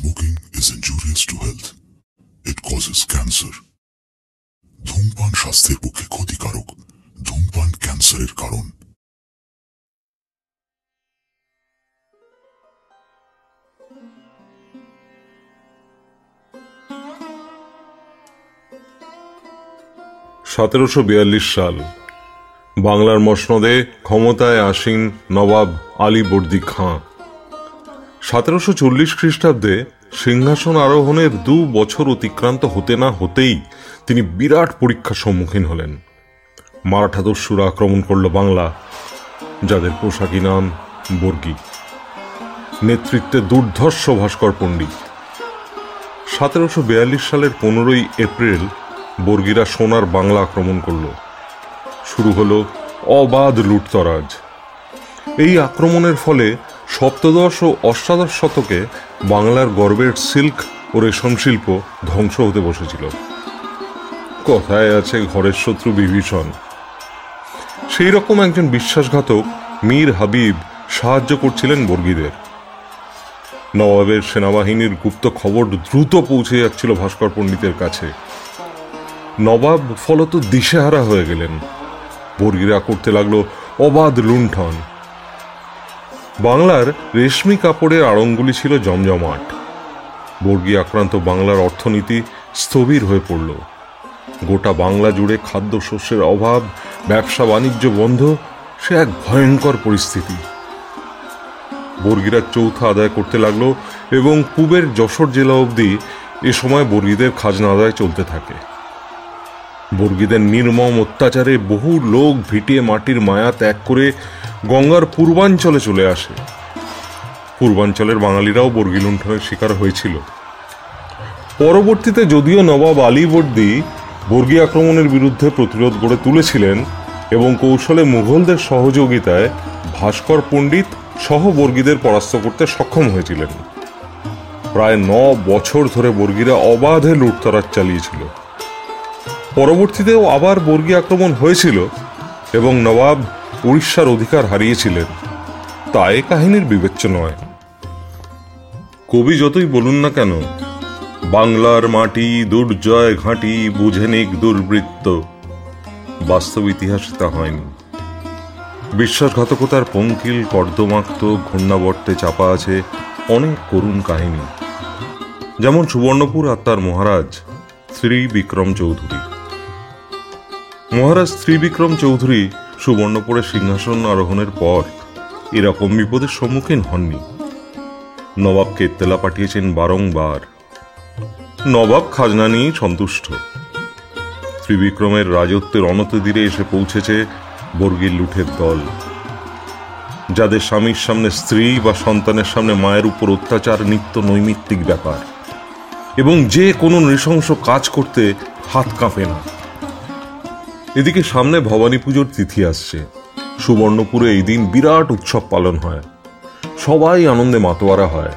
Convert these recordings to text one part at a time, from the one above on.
Smoking is injurious to health. It causes cancer. ধূমপান স্বাস্থ্যের পক্ষে ক্ষতিকারক ধূমপান ক্যান্সারের কারণ সতেরোশো বিয়াল্লিশ সাল বাংলার মসনদে ক্ষমতায় আসীন নবাব আলীবর্দী খাঁ সতেরোশো চল্লিশ খ্রিস্টাব্দে সিংহাসন আরোহণের দু বছর অতিক্রান্ত হতে না হতেই তিনি বিরাট পরীক্ষার সম্মুখীন হলেন। মারাঠা দস্যুরা আক্রমণ করল বাংলা, যাদের পোশাকি নাম বর্গী। নেতৃত্বে দুর্ধর্ষ ভাস্কর পণ্ডিত। সতেরোশো বিয়াল্লিশ সালের পনেরোই এপ্রিল বর্গীরা সোনার বাংলা আক্রমণ করল। শুরু হলো অবাধ লুটতরাজ। এই আক্রমণের ফলে সপ্তদশ ও অষ্টাদশ শতকে বাংলার গর্বের সিল্ক ও রেশম শিল্প ধ্বংস হতে বসেছিল। কথায় আছে ঘরের শত্রু বিভীষণ। সেই রকম একজন বিশ্বাসঘাতক মীর হাবিব সাহায্য করছিলেন বর্গীদের। নবাবের সেনাবাহিনীর গুপ্ত খবর দ্রুত পৌঁছে যাচ্ছিল ভাস্কর পণ্ডিতের কাছে। নবাব ফলত দিশেহারা হয়ে গেলেন। বর্গীরা করতে লাগল অবাধ লুণ্ঠন। বাংলার রেশমি কাপড়ের আড়ংগুলি ছিল জমজমাট। বর্গী আক্রান্ত বাংলার অর্থনীতি স্থবির হয়ে পড়ল। গোটা বাংলা জুড়ে খাদ্যশস্যের অভাব, ব্যবসা বাণিজ্য বন্ধ, সে এক ভয়ঙ্কর পরিস্থিতি। বর্গীরা চৌথা আদায় করতে লাগল এবং পূবের যশোর জেলা অবধি এ সময় বর্গীদের খাজনা আদায় চলতে থাকে। বর্গীদের নির্মম অত্যাচারে বহু লোক ভিটিয়ে মাটির মায়া ত্যাগ করে গঙ্গার পূর্বাঞ্চলে চলে আসে। পূর্বাঞ্চলের বাঙালিরাও বর্গী লুণ্ঠনের শিকার হয়েছিল। পরবর্তীতে যদিও নবাব আলীবর্দী বর্গী আক্রমণের বিরুদ্ধে প্রতিরোধ গড়ে তুলেছিলেন এবং কৌশলে মুঘলদের সহযোগিতায় ভাস্কর পণ্ডিত সহ বর্গীদের পরাস্ত করতে সক্ষম হয়েছিলেন। প্রায় ন বছর ধরে বর্গীরা অবাধে লুটতরাজ চালিয়েছিল। পরবর্তীতেও আবার বর্গী আক্রমণ হয়েছিল এবং নবাব উড়িষ্যার অধিকার হারিয়েছিলেন, তা এ কাহিনীর বিবেচ্য নয়। কবি যতই বলুন না কেন, বাংলার মাটি, দুর্জয় ঘাঁটি বুঝেনিক দুর্বৃত্ত। বাস্তব ইতিহাসে তা হয়নি। বিশ্বাসঘাতকতার পঙ্কিল কর্দমাক্ত ঘূর্ণাবর্তে চাপা আছে অনেক করুণ কাহিনী। যেমন সুবর্ণপুর আত্মার মহারাজ শ্রী বিক্রম চৌধুরী। মহারাজ শ্রী বিক্রম চৌধুরী সুবর্ণপুরে সিংহাসন আরোহণের পর এরকম বিপদের সম্মুখীন হননি। নবাবকে তেলা পাঠিয়েছেন বারংবার। নবাব খাজনা নিয়েই সন্তুষ্ট। ত্রিবিক্রমের রাজত্বের অনতদিরে এসে পৌঁছেছে বর্গীর লুঠের দল। যাদের স্বামীর সামনে স্ত্রী বা সন্তানের সামনে মায়ের উপর অত্যাচার নিত্য নৈমিত্তিক ব্যাপার। এবং যে কোনো নৃশংস কাজ করতে হাত কাঁপে না। এদিকে সামনে ভবানী পুজোর তিথি আসছে। সুবর্ণপুরে এই দিন বিরাট উৎসব পালন হয়। সবাই আনন্দে মাতোয়ারা হয়।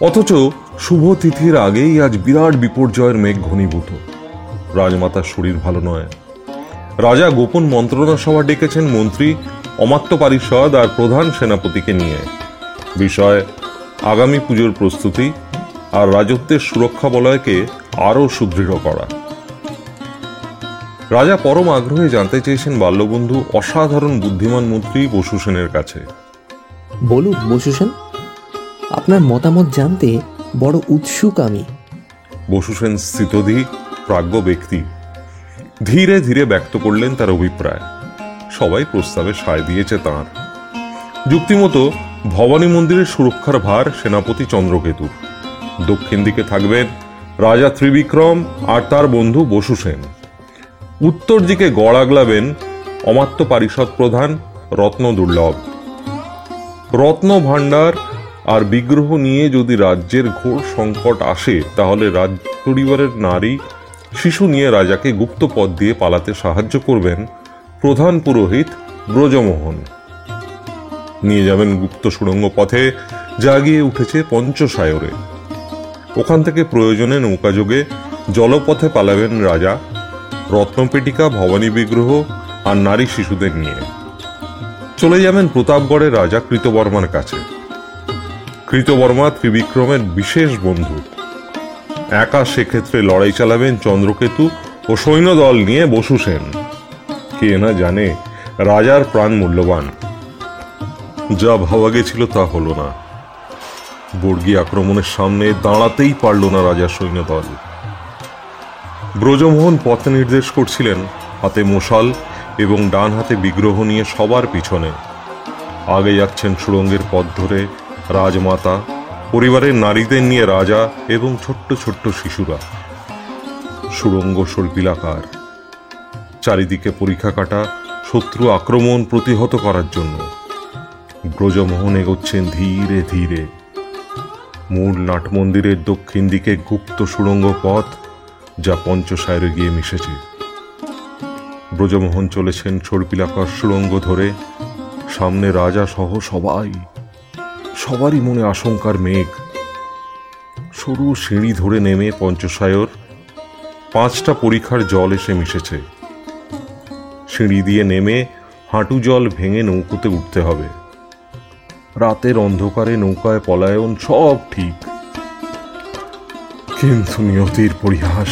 অথচ শুভ তিথির আগেই আজ বিরাট বিপর্যয়ের মেঘ ঘনীভূত। রাজমাতার শরীর ভালো নয়। রাজা গোপন মন্ত্রণা সভা ডেকেছেন মন্ত্রী অমাত্য পারিষদ আর প্রধান সেনাপতিকে নিয়ে। বিষয়, আগামী পুজোর প্রস্তুতি আর রাজত্বের সুরক্ষা বলয়কে আরও সুদৃঢ় করা। রাজা পরম আগ্রহে জানতে চেয়েছেন বাল্যবন্ধু অসাধারণ বুদ্ধিমান মন্ত্রী বসু সেনের কাছে। বলুন বসু সেন আপনার মতামত জানতে বড় উৎসুক আমি। বসু সেন স্থিতধি প্রাজ্ঞ ব্যক্তি। ধীরে ধীরে ব্যক্ত করলেন তার অভিপ্রায়। সবাই প্রস্তাবে সায় দিয়েছে তাঁর। যুক্তিমতো ভবানী মন্দিরের সুরক্ষার ভার সেনাপতি চন্দ্রকেতুর। দক্ষিণ দিকে থাকবেন রাজা ত্রিবিক্রম আর তার বন্ধু বসু সেন। উত্তর দিকে গড় আগলাবেন অমাত্য পারিষদ প্রধান রত্ন দুর্লভ। রত্ন ভাণ্ডার আর বিগ্রহ নিয়ে যদি রাজ্যের ঘোর সংকট আসে, তাহলে রাজ পরিবারের নারী, শিশু নিয়ে রাজাকে গুপ্ত পথ দিয়ে পালাতে সাহায্য করবেন প্রধান পুরোহিত ব্রজমোহন। নিয়ে যাবেন গুপ্ত সুড়ঙ্গ পথে, জাগিয়ে উঠেছে পঞ্চসায়রে ওখান থেকে প্রয়োজনে নৌকাযোগে জলপথে পালাবেন রাজা রত্নপেটিকা, ভবানী বিগ্রহ আর নারী শিশুদের নিয়ে। চলে যাবেন প্রতাপগড়ের রাজা কৃতবর্মার কাছে। কৃতবর্মা ত্রিবিক্রমের বিশেষ বন্ধু। একা সেক্ষেত্রে লড়াই চালাবেন চন্দ্রকেতু ও সৈন্যদল নিয়ে বসু সেন। কে না জানে রাজার প্রাণ মূল্যবান। যা ভাবা গেছিল তা হলো না। বর্গী আক্রমণের সামনে দাঁড়াতেই পারল না রাজার সৈন্যদল। ব্রজমোহন পথ নির্দেশ করছিলেন হাতে মশাল এবং ডান হাতে বিগ্রহ নিয়ে সবার পিছনে। আগে যাচ্ছেন সুড়ঙ্গের পথ ধরে রাজমাতা, পরিবারের নারীদের নিয়ে রাজা এবং ছোট্ট ছোট্ট শিশুরা। সুড়ঙ্গ সর্পিলাকার চারিদিকে পরীক্ষা কাটা, শত্রু আক্রমণ প্রতিহত করার জন্য। ব্রজমোহন এগোচ্ছেন ধীরে ধীরে। মূল নাট মন্দিরের দক্ষিণ দিকে গুপ্ত সুড়ঙ্গ পথ যা পঞ্চসায়রে গিয়ে মিশেছে। ব্রজমোহন চলেছেন সর্পিলাকার সুড়ঙ্গ ধরে। সামনে রাজা সহ সবাই। সবারই মনে আশঙ্কার মেঘ। সরু সিঁড়ি ধরে নেমে পঞ্চসায়র পাঁচটা পরীক্ষার জল এসে মিশেছে। সিঁড়ি দিয়ে নেমে হাঁটু জল ভেঙে নৌকোতে উঠতে হবে। রাতের অন্ধকারে নৌকায় পলায়ন সব ঠিক। কিন্তু নিয়তির পরিহাস।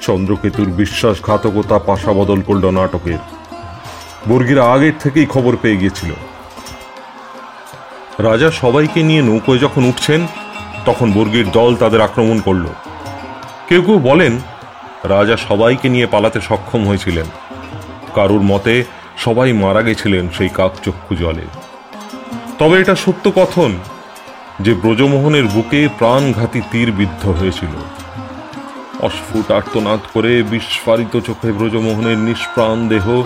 চন্দ্রকেতুর বিশ্বাসঘাতকতা পাশা বদল করল নাটকের। বর্গীরা আগের থেকেই খবর পেয়ে গিয়েছিল। রাজা সবাইকে নিয়ে নৌকোয় যখন উঠছেন, তখন বর্গীর দল তাদের আক্রমণ করল। কেউ কেউ বলেন, রাজা সবাইকে নিয়ে পালাতে সক্ষম হয়েছিলেন। কারুর মতে, সবাই মারা গেছিলেন সেই কাকচক্ষু জলে। তবে এটা সত্য কথন। যে ব্রজমোহনের বুকে প্রাণঘাতী তীর বিদ্ধ হয়েছিল। অস্ফুট আর্তনাদ করে বিস্ফারিত চোখে ব্রজমোহনের নিষ্প্রাণ দেহ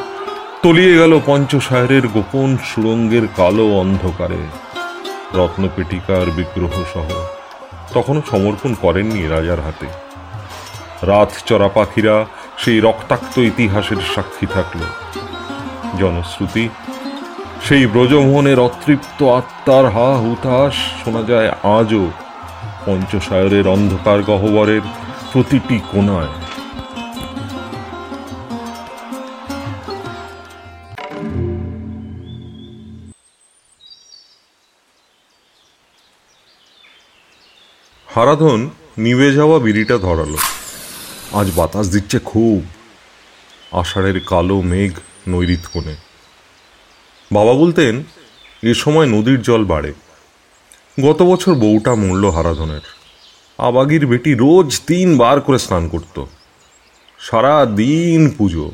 তলিয়ে গেল পঞ্চসায়রের গোপন সুড়ঙ্গের কালো অন্ধকারে। রত্নপেটিকার বিগ্রহ সহ তখনও সমর্পণ করেননি রাজার হাতে। রাত চড়া পাখিরা সেই রক্তাক্ত ইতিহাসের সাক্ষী থাকল। জনশ্রুতি সেই ব্রজমোহনের অতৃপ্ত আত্মার হা হুতাশ শোনা যায় আজও পঞ্চসায়রের অন্ধকার গহ্বরের প্রতিটি কোনায় হারাধন নিভে যাওয়া বিড়িটা ধরালো। আজ বাতাস দিচ্ছে খুব। আষাঢ়ের কালো মেঘ নৈরিত কোণে বাবা বলতেন, এ সময় নদীর জল বাড়ে। গত বছর বউটা মূল্য হারাধনের। আবাগির বেটি রোজ তিনবার করে স্নান করত। সারা দিন পুজো।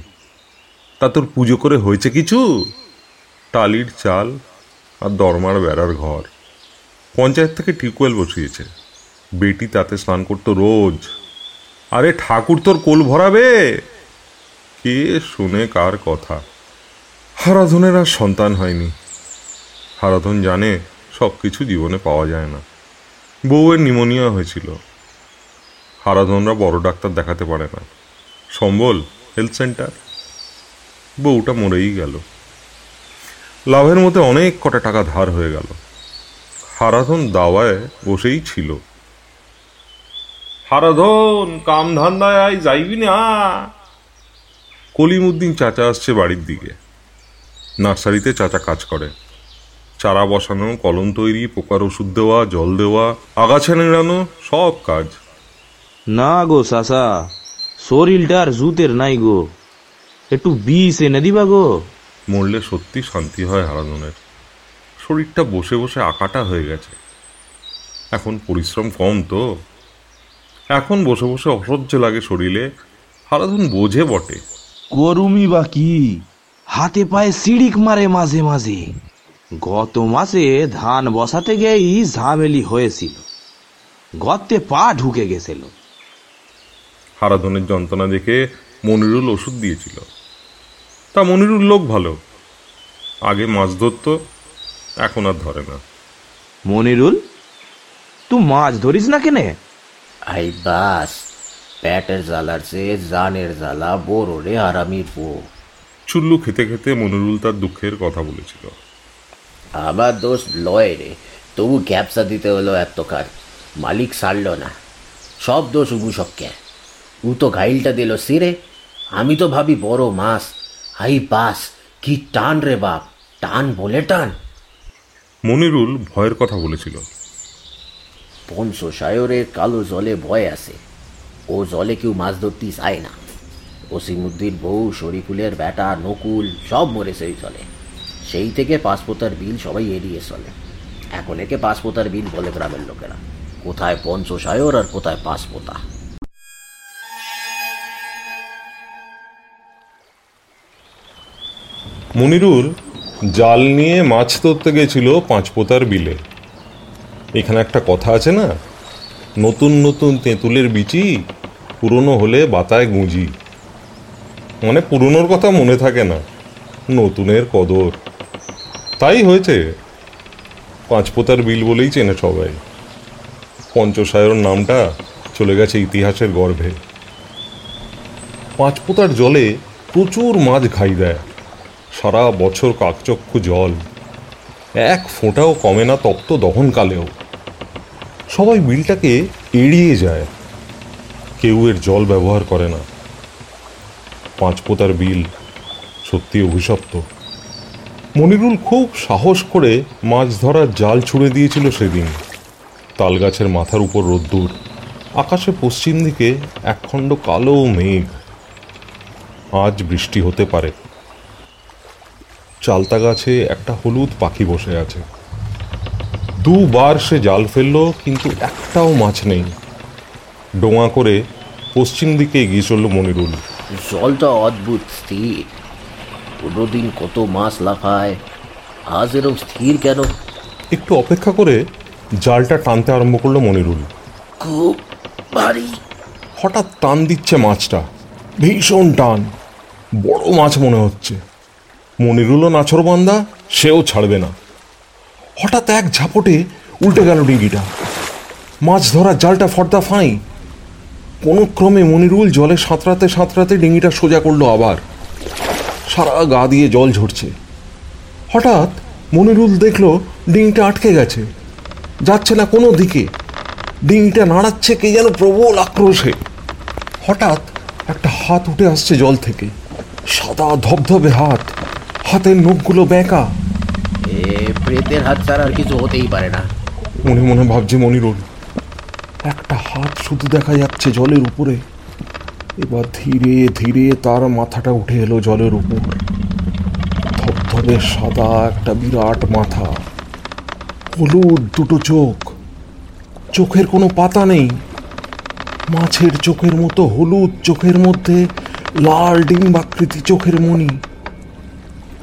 তা তোর পুজো করে হয়েছে কিছু? টালির চাল আর দরমার বেড়ার ঘর। পঞ্চায়েত থেকে টিউবওয়েল বসিয়েছে। বেটি তাতে স্নান করতো রোজ। আরে ঠাকুর তোর কোল ভরাবে? কে শুনে কার কথা? হারাধনের আর সন্তান হয়নি। হারাধন জানে সব কিছু জীবনে পাওয়া যায় না। বউয়ের নিমোনিয়া হয়েছিল। হারাধনরা বড় ডাক্তার দেখাতে পারে না। সম্বল হেলথ সেন্টার বউটা মরেই গেল। লাভের মধ্যে অনেক কটা টাকা ধার হয়ে গেল। হারাধন দাওয়ায় বসেই ছিল। হারাধন কাম ধান্দায় যাইবি না। কলিমুদ্দিন চাচা আসছে বাড়ির দিকে। নার্সারিতে চাচা কাজ করে। চারা বসানো কলম তৈরি পোকার ওষুধ দেওয়া জল দেওয়া আগাছা নেড়ানো সব কাজ। না গো চাচা শরীরটা আর জুতের নাই গো। একটু বিষ এনে দিবা গো। মরলে সত্যি শান্তি হয় হারাধনের। শরীরটা বসে বসে আকাটা হয়ে গেছে। এখন পরিশ্রম কম তো। এখন বসে বসে অসহ্য লাগে শরীরে। হারাধন বোঝে বটে। করুমি বা কি? হাতে পায়ে সিড়িক মারে মাঝে মাঝে। গত মাসে ধান বসাতে গিয়েই ঝামেলি হয়েছিল। গর্তে পা ঢুকে গেছিল। হারাধনের যন্ত্রণা দেখে মনিরুল ওষুধ দিয়েছিল। তা মনিরুল লোক ভালো। আগে মাছ ধরতো এখন আর ধরে না। মনিরুল তুই মাছ ধরিস না কেনে? আই বাস পেটের জ্বালার চেয়ে জানের জ্বালা বড় রে আরামির পো চুল্লু খেতে খেতে মনিরুল তার দুঃখের কথা বলেছিল। আমার দোষ লয় রে তবু ক্যাপসা দিতে হলো এত কাজ মালিক সারল না। সব দোষ উবুসবকে উ তো ঘাইলটা দিল সিরে আমি তো ভাবি বড় মাছ। আই পাস কি টান রে বাপ। টান বলে টান। মনিরুল ভয়ের কথা বলেছিল। পঞ্চ সায়রের কালো জলে ভয় আছে। ও জলে কেউ মাছ ধরতে চায় না। ওসিমুদ্দির বউ শরিকুলের বেটা, নকুল, সব মরেছে ওই চলে। সেই থেকে পাঁচপোতার বিল সবাই এড়িয়ে চলে। এখন একে পাঁচপোতার বিল বলে গ্রামের লোকেরা। কোথায় পঞ্চশায়র আর কোথায় পাঁচপোতা মনিরুল জাল নিয়ে মাছ ধরতে গেছিল পাঁচপোতার বিলে। এখানে একটা কথা আছে না? নতুন নতুন তেঁতুলের বিচি পুরনো হলে বাতায় গুঁজি। মানে পুরনোর কথা মনে থাকে না। নতুনের কদর। তাই হয়েছে। পাঁচপোতার বিল বলেই চেনে সবাই। পঞ্চসায়র নামটা চলে গেছে ইতিহাসের গর্ভে। পাঁচপোতার জলে প্রচুর মাছ ঘাই দেয়। সারা বছর কাকচক্ষু জল। এক ফোঁটাও কমে না তপ্ত দহনকালেও। সবাই বিলটাকে এড়িয়ে যায়। কেউ এর জল ব্যবহার করে না। পাঁচপোতার বিল সত্যি অভিশপ্ত। মনিরুল খুব সাহস করে মাছ ধরার জাল ছুঁড়ে দিয়েছিল সেদিন। তালগাছের মাথার উপর রোদ্দুর, আকাশে পশ্চিম দিকে একখণ্ড কালো মেঘ। আজ বৃষ্টি হতে পারে। চালতা গাছে একটা হলুদ পাখি বসে আছে। দুবার সে জাল ফেলল, কিন্তু একটাও মাছ নেই। ডোঙা করে পশ্চিম দিকে এগিয়ে চলল মনিরুল। জলটা অদ্ভুত স্থির। দিন কত মাছ লাফায় আজ এরম স্থির কেন? একটু অপেক্ষা করে জালটা টানতে আরম্ভ করল মনিরুল। খুব ভারী। হঠাৎ টান দিচ্ছে মাছটা। ভীষণ টান। বড় মাছ মনে হচ্ছে। মনিরুলও নাছরবান্দা সেও ছাড়বে না। হঠাৎ এক ঝাপটে উল্টে গেল ডিঙ্গিটা। মাছ ধরার জালটা ফর্দা ফাঁই। কোনো ক্রমে মনিরুল জলে সাঁতরাতে সাঁতরাতে ডিঙ্গিটা সোজা করল আবার। সারা গা দিয়ে জল ঝরছে। হঠাৎ মনিরুল দেখল ডিঙিটা আটকে গেছে। যাচ্ছে না কোনো দিকে। ডিঙিটা নাড়াচ্ছে কে যেন প্রবল আক্রোশে। হঠাৎ একটা হাত উঠে আসছে জল থেকে। সাদা ধবধবে হাত। হাতের নখগুলো বেঁকা। এ প্রেতের হাত ছাড়া আর কিছু হতেই পারে না। মনে মনে ভাবছে মনিরুল। একটা হাত শুধু দেখা যাচ্ছে জলের উপরে। এবার ধীরে ধীরে তার মাথাটা উঠে এলো জলের উপর। ধবধবে সাদা একটা বিরাট মাথা। হলুদ দুটো চোখ। চোখের কোনো পাতা নেই। মাছের চোখের মতো হলুদ চোখের মধ্যে, লাল ডিম্বাকৃতি চোখের মণি।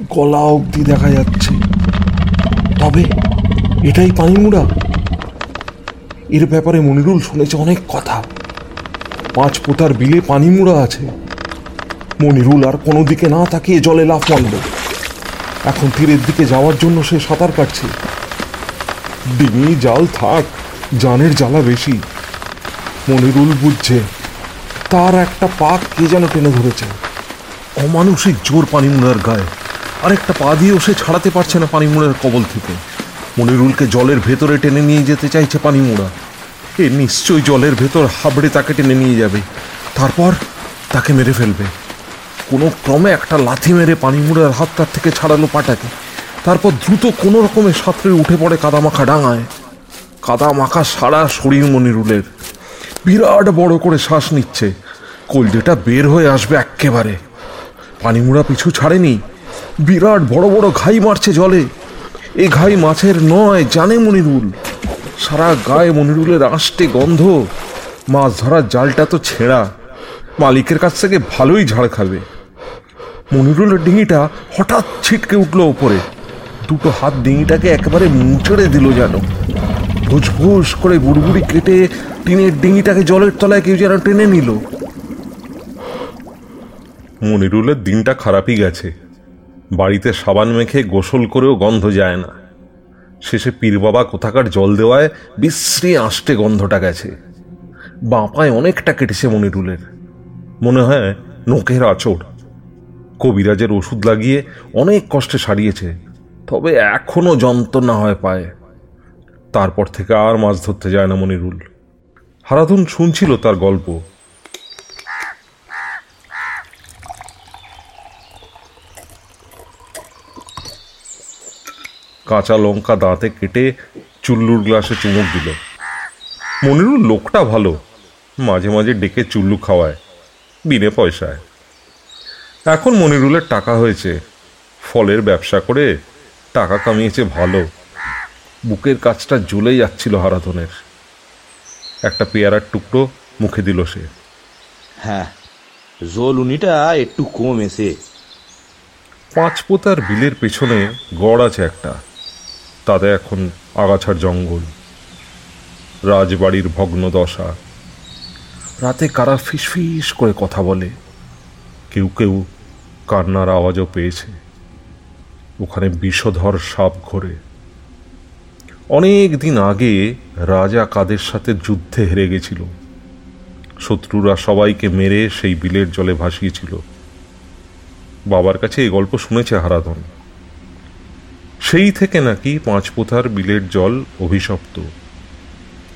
গলা অবধি দেখা যাচ্ছে। তবে এটাই পানিমুড়া? এর ব্যাপারে মনিরুল শুনেছে অনেক কথা। পাঁচ পোতার বিলে পানিমুড়া আছে। মনিরুল আর কোনো দিকে না তাকিয়ে জলে লাফ মারল। এখন তীরের দিকে যাওয়ার জন্য সে সাঁতার কাটছে। ডিঙি, জাল থাক, জানের জ্বালা বেশি। মনিরুল বুঝছে, তার একটা পা কে যেন টেনে ধরেছে। অমানসিক জোর পানিমুড়ার গায়ে। আরেকটা পা দিয়েও সে ছাড়াতে পারছে না পানিমুড়ার কবল থেকে। মনিরুলকে জলের ভেতরে টেনে নিয়ে যেতে চাইছে পানিমুড়া। এ নিশ্চয়ই জলের ভেতর হাবড়ে তাকে টেনে নিয়ে যাবে। তারপর তাকে মেরে ফেলবে। কোনো ক্রমে একটা লাথি মেরে পানিমুড়ার হাত তার থেকে ছাড়ালো পাটাকে। তারপর দ্রুত কোনো রকমে সাঁতরে উঠে পড়ে কাদামাখা ডাঙায়। কাদা মাখা সারা শরীর মনিরুলের। বিরাট বড় করে শ্বাস নিচ্ছে। কলজেটা বের হয়ে আসবে এক্কেবারে। পানিমুড়া পিছু ছাড়েনি। বিরাট বড় বড় ঘাই মারছে জলে। এ ঘাই মাছের নয়, জানে মনিরুল। সারা গায়ে মনিরুলের আষ্টে গন্ধ। মাছ ধরার জালটা তো ছেঁড়া। মালিকের কাছ থেকে ভালোই ঝাড় খাবে। মনিরুলের ডিঙিটা হঠাৎ ছিটকে উঠল ওপরে। দুটো হাত ডিঙিটাকে একেবারে মুচড়ে দিল যেন। ভুস ভুস করে বুড়বুড়ি কেটে টিনের ডিঙিটাকে জলের তলায় কেউ যেন টেনে নিল। মনিরুলের দিনটা খারাপই গেছে। বাড়িতে সাবান মেখে গোসল করেও গন্ধ যায় না। শেষে পীর বাবা কোথাকার জল দেওয়ায় বিশ্রী আষ্টে গন্ধটা গেছে। বাঁপায় অনেকটা কেটেছে মনিরুলের মনে হয় নোকের আচড়। কবিরাজের ওষুধ লাগিয়ে অনেক কষ্টে সারিয়েছে, তবে এখনও যন্ত্রণা হয় পায়। তারপর থেকে আর মাছ ধরতে যায় না মনিরুল হারাধুন শুনছিল তার গল্প। কাঁচা লঙ্কা দাঁতে কেটে চুল্লুর গ্লাসে চুমুক দিল। মনিরুল লোকটা ভালো। মাঝে মাঝে ডেকে চুল্লু খাওয়ায় বিনে পয়সায়। এখন মনিরুলের টাকা হয়েছে। ফলের ব্যবসা করে টাকা কামিয়েছে ভালো। বুকের কাজটা জ্বলে যাচ্ছিল হারাধনের। একটা পেয়ারার টুকরো মুখে দিল সে। হ্যাঁ জলুনিটা একটু কমেছে। পাঁচ পোতার বিলের পেছনে গড় আছে একটা। তাতে এখন আগাছার জঙ্গল, রাজবাড়ির ভগ্ন দশা রাতে কারা ফিসফিস করে কথা বলে, কেউ কেউ কান্নার আওয়াজও পেয়েছে। ওখানে বিষধর সাপ ঘোরে। অনেক দিন আগে রাজা কাদের সাথে যুদ্ধে হেরে গেছিল। শত্রুরা সবাইকে মেরে সেই বিলের জলে ভাসিয়েছিল। বাবার কাছে এই গল্প শুনেছে হারাধন। সেই থেকে নাকি পাঁচপোথার বিলের জল অভিশপ্ত।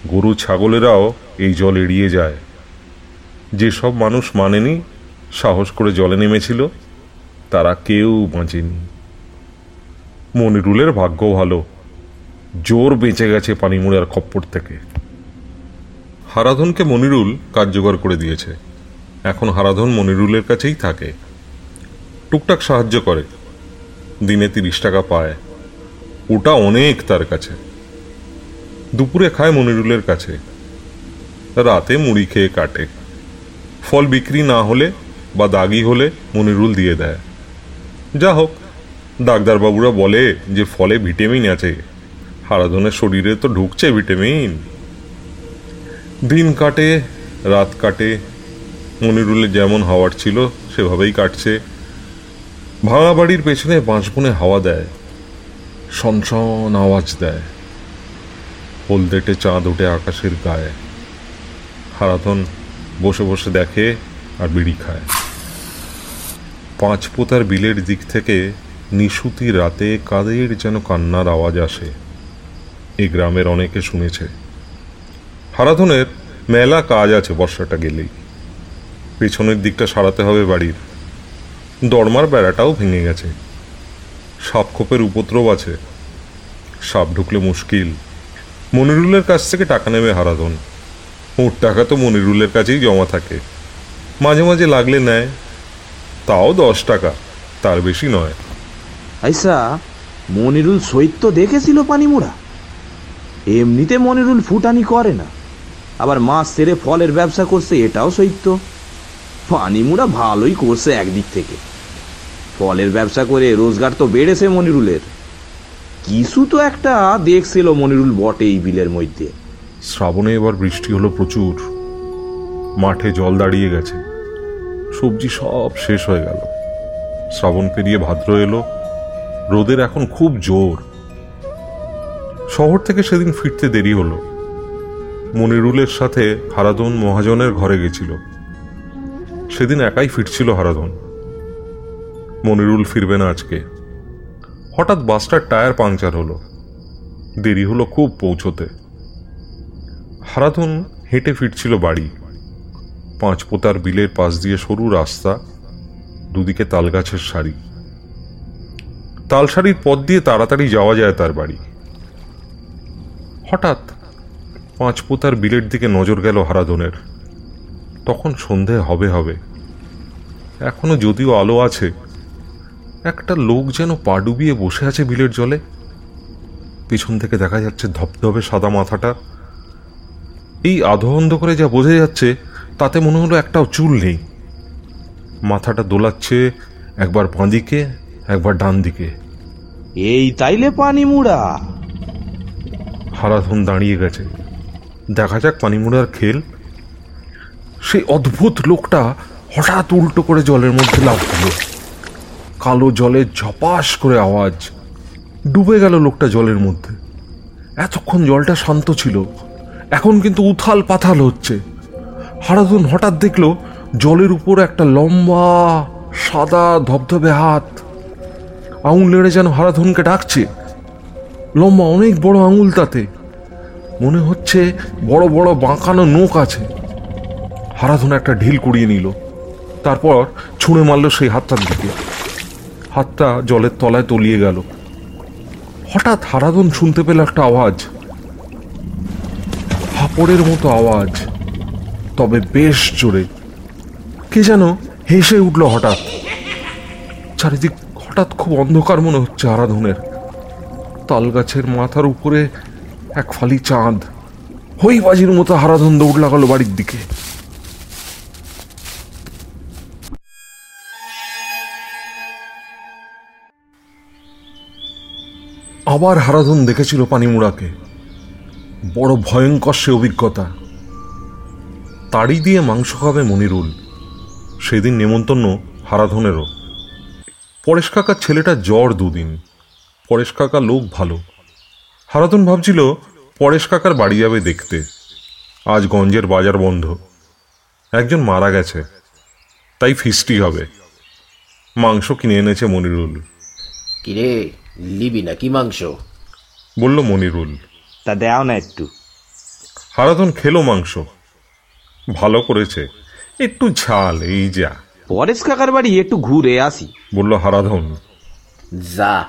গরু ছাগলেরাও এই জল এড়িয়ে যায়। যেসব মানুষ মানেনি, সাহস করে জলে নেমেছিল, তারা কেউ বাঁচেনি। মনিরুলের ভাগ্য ভালো। জোর বেঁচে গেছে পানিমুড়ার খপ্পর থেকে। হারাধনকে মনিরুল কার্যকর করে দিয়েছে। এখন হারাধন মনিরুলের কাছেই থাকে। টুকটাক সাহায্য করে। দিনে তিরিশ টাকা পায়। ওটা অনেক তার কাছে। দুপুরে খায় মনিরুলের কাছে। রাতে মুড়ি খেয়ে কাটে। ফল বিক্রি না হলে বা দাগি হলে মনিরুল দিয়ে দেয়। যা হোক, ডাক্তারবাবুরা বলে যে ফলে ভিটামিন আছে। হারাধনের শরীরে তো ঢুকছে ভিটামিন। দিন কাটে, রাত কাটে। মনিরুলের যেমন হাওয়ার ছিল, সেভাবেই কাটছে। ভাঙা বাড়ির পেছনে বাঁশবনে হাওয়া দেয়। সনসন আওয়াজ দেয়। হলদেটে চাঁদ ওঠে আকাশের গায়ে। হারাধন বসে বসে দেখে আর বিড়ি খায়। পাঁচ পোতার বিলের দিক থেকে নিশুতি রাতে কাদের যেন কান্নার আওয়াজ আসে এই গ্রামের অনেকে শুনেছে। হারাধনের মেলা কাজ আছে বর্ষাটা গেলেই। পেছনের দিকটা সারাতে হবে বাড়ির। দরমার বেড়াটাও ভেঙে গেছে। সাপ খোপের উপদ্রব আছে। সাপ ঢুকলে মুশকিল। মনিরুলের কাছ থেকে টাকা নেবে হারাধন। ওর টাকা তো মনিরুলের কাছেই জমা থাকে। মাঝে মাঝে লাগলে নেয়। তাও দশ টাকা, তার বেশি নয়। আইসা, মনিরুল সৈত্য দেখেছিল পানিমুড়া। এমনিতে মনিরুল ফুটানি করে না। আবার মাছ সেরে ফলের ব্যবসা করছে, এটাও সৈত্য। পানিমুড়া ভালোই করছে একদিক থেকে। ফলের ব্যবসা করে রোজগার তো বেড়েছে মনিরুলের। কিছু তো একটা দেখছিল মনিরুল বটে এই বিলের মধ্যে। শ্রাবণে এবার বৃষ্টি হলো প্রচুর। মাঠে জল দাঁড়িয়ে গেছে। সবজি সব শেষ হয়ে গেল। শ্রাবণ পেরিয়ে ভাদ্র এলো। রোদের এখন খুব জোর। শহর থেকে সেদিন ফিরতে দেরি হলো। মনিরুলের সাথে হারাধন মহাজনের ঘরে গেছিল। সেদিন একাই ফিরছিল হারাধন। মনিরুল ফিরবে না আজকে। হঠাৎ বাসটার টায়ার পাংচার হলো। দেরি হলো খুব পৌঁছতে। হারাধন হেঁটে ফিরছিল বাড়ি। পাঁচ পোতার বিলের পাশ দিয়ে সরু রাস্তা, দুদিকে তালগাছের সারি। তালসারির পথ দিয়ে তাড়াতাড়ি যাওয়া যায় তার বাড়ি। হঠাৎ পাঁচ পোতার বিলের দিকে নজর গেল হারাধনের। তখন সন্ধে হবে হবে। এখনও যদিও আলো আছে একটা লোক যেন পা ডুবিয়ে বসে আছে বিলের জলে। পিছন থেকে দেখা যাচ্ছে ধপধপে সাদা মাথাটা। এই আধো অন্ধকারে যা বোঝা যাচ্ছে তাতে মনে হলো একটাও চুল নেই। মাথাটা দোলাচ্ছে একবার বাঁ দিকে একবার ডান দিকে। এই তাইলে পানিমুড়া হারাধন দাঁড়িয়ে গেছে। দেখা যাক পানিমুড়ার খেল। সেই অদ্ভুত লোকটা হঠাৎ উল্টো করে জলের মধ্যে লাভ দিল। কালো জলে ঝপাস করে আওয়াজ। ডুবে গেল লোকটা জলের মধ্যে। এতক্ষণ জলটা শান্ত ছিল। এখন কিন্তু উথাল পাথাল হচ্ছে। হারাধন হঠাৎ দেখল জলের উপর একটা লম্বা, সাদা, ধবধবে হাত। আঙুল নেড়ে যেন হারাধনকে ডাকছে। লম্বা, অনেক বড় আঙুল তাতে। মনে হচ্ছে বড় বড় বাঁকানো নোক আছে। হারাধন একটা ঢিল কুড়িয়ে নিল। তারপর ছুঁড়ে মারল সেই হাতটার দিকে। হাতটা জলের তলায় তলিয়ে গেল। হঠাৎ হারাধন শুনতে পেল একটা আওয়াজ। হাপড়ের মতো আওয়াজ, তবে বেশ জোরে। কে যেন হেসে উঠল হঠাৎ। চারিদিক হঠাৎ খুব অন্ধকার মনে হচ্ছে আরাধনের তাল গাছের মাথার উপরে এক ফালি চাঁদ। হইবাজির মতো হারাধন দৌড় লাগালো বাড়ির দিকে। আবার হারাধন দেখেছিল পানিমুড়াকে। বড় ভয়ঙ্কর সে অভিজ্ঞতা। তাড়ি দিয়ে মাংস খাবে মনিরুল। সেদিন নেমন্তন্ন হারাধনেরও। পরেশ কাকার ছেলেটা জ্বর দুদিন। পরেশ কাকা লোক ভালো। হারাধন ভাবছিল, পরেশ কাকার বাড়ি যাবে দেখতে। আজ গঞ্জের বাজার বন্ধ। একজন মারা গেছে। তাই ফিস্টি হবে। মাংস কিনে এনেছে মনিরুল। কিরে লিবি নাকি মাংস? বলল মনিরুল। তা দেও না একটু। হারাধন খেলো মাংস। ভালো করেছে। একটু ঝাল এই যা। পরেশ কাকার বাড়ি একটু ঘুরে আসি। বলল হারাধন। যা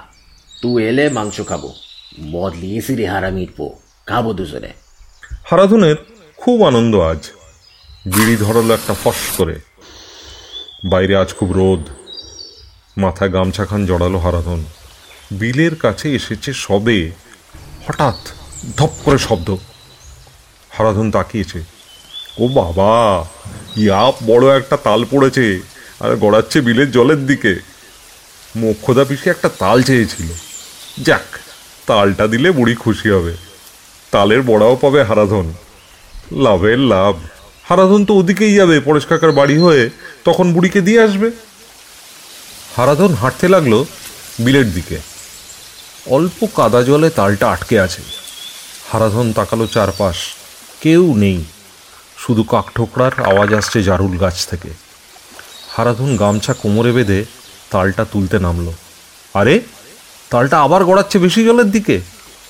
তু এলে মাংস খাব। বদলিয়েছি রে হারামির পো খাব দুজনে। হারাধনের খুব আনন্দ আজ। বিড়ি ধরালো একটা ফস করে। বাইরে আজ খুব রোদ। মাথায় গামছা খান জড়ালো হারাধন। বিলের কাছে এসেছে সবে হঠাৎ ধপ করে শব্দ। হারাধন তাকিয়েছে। ও বাবা ইয়া বড় একটা তাল পড়েছে আর গড়াচ্ছে বিলের জলের দিকে। মোক্ষদা পিসে একটা তাল চেয়েছিল। যাক, তালটা দিলে বুড়ি খুশি হবে। তালের বড়াও পাবে হারাধন। লাভের লাভ। হারাধন তো ওদিকেই যাবে, পরেশ কাকার বাড়ি হয়ে তখন বুড়িকে দিয়ে আসবে। হারাধন হাঁটতে লাগল বিলের দিকে। অল্প কাদা জলে তালটা আটকে আছে। হারাধন তাকালো চারপাশ। কেউ নেই। শুধু কাকঠোকরার আওয়াজ আসছে জারুল গাছ থেকে। হারাধন গামছা কোমরে বেঁধে তালটা তুলতে নামলো। আরে, তালটা আবার গড়াচ্ছে বেশি জলের দিকে।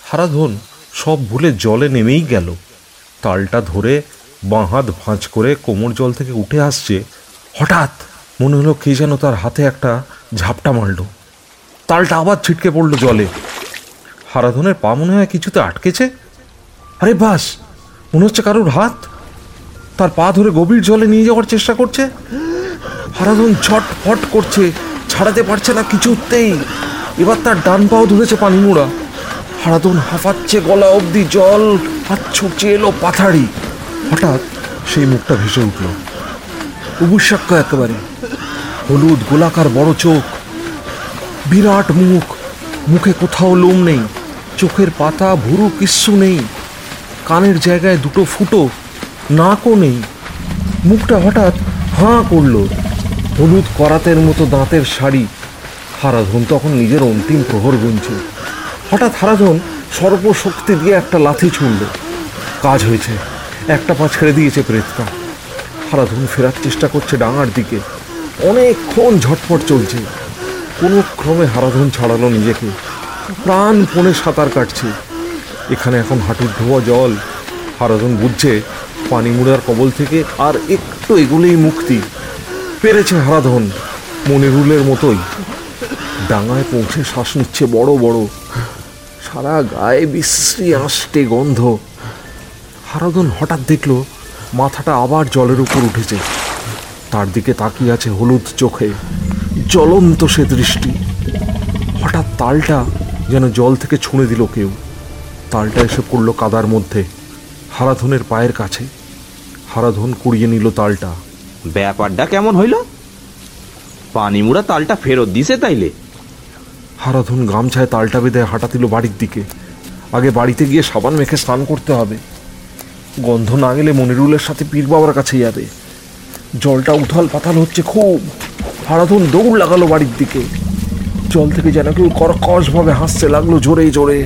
হারাধন সব ভুলে জলে নেমেই গেল। তালটা ধরে বাঁ হাত ভাঁজ করে কোমর জল থেকে উঠে আসছে। হঠাৎ মনে হলো কে যেন তার হাতে একটা ঝাপটা মারল। তালটা আবার ছিটকে পড়ল জলে। হারাধনের পা মনে হয় কিছুতে আটকেছে। আরে বাস, মনে হচ্ছে কারোর হাত। তার পা ধরে গভীর জলে নিয়ে যাওয়ার চেষ্টা করছে। হারাধন ছটফট করছে, ছাড়াতে পারছে না কিছুতেই। এবার তার ডান পাও ধরেছে পানিমুড়া হারাধন হাঁফাচ্ছে গলা অবধি জল, হাত ছুটছে এলো পাথাড়ি হঠাৎ সেই মুখটা ভেসে উঠল। উবুসাক্ষ একেবারে। হলুদ গোলাকার বড় চোখ বিরাট মুখ। মুখে কোথাও লোম নেই। চোখের পাতা ভুরু কিচ্ছু নেই। কানের জায়গায় দুটো ফুটো, নাকও নেই। মুখটা হঠাৎ হাঁ করল। হলুদ করাতের মতো দাঁতের শাড়ি। হারাধন তখন নিজের অন্তিম প্রহর গুনছে। হঠাৎ হারাধন সর্বশক্তি দিয়ে একটা লাথি ছুঁড়ল। কাজ হয়েছে। একটা পা ছেড়ে দিয়েছে প্রেতটা হারাধন ফেরার চেষ্টা করছে ডাঙার দিকে। অনেকক্ষণ ঝটপট চলছে। কোনো ক্রমে হারাধন ছাড়ালো নিজেকে। প্রাণ প্রাণপণে সাঁতার কাটছে। এখানে এখন হাঁটুর ধোয়া, জল, হারাধন বুঝছে, পানি মুড়ার কবল থেকে আর একটু এগুলোই মুক্তি। পেরেছে হারাধন মনিরুলের মতোই। ডাঙায় পৌঁছে শ্বাস নিচ্ছে বড় বড়। সারা গায়ে বিশ্রী আষ্টে গন্ধ। হারাধন হঠাৎ দেখল, মাথাটা আবার জলের উপর উঠেছে। তার দিকে তাকিয়ে আছে হলুদ চোখে। জ্বলন্ত সে দৃষ্টি। হঠাৎ তালটা যেন জল থেকে ছুঁড়ে দিল কেউ। তালটা এসে পড়ল কাদার মধ্যে হারাধনের পায়ের কাছে। হারাধন কুড়িয়ে নিল তালটা। ব্যাপারটা কেমন হইল? পানিমুড়া তালটা ফেরত দিছে তাইলে। হারাধন গামছায় তালটা বেঁধে হাঁটা দিল বাড়ির দিকে। আগে বাড়িতে গিয়ে সাবান মেখে স্নান করতে হবে। গন্ধ না গেলে মনিরুলের সাথে পীর বাবার কাছে যাবে। জলটা উথাল পাতাল হচ্ছে খুব। হারাধন দৌড় লাগালো বাড়ির দিকে। জল থেকে যেন কেউ কর্কশ ভাবে হাসতে লাগল জোরে জোরে।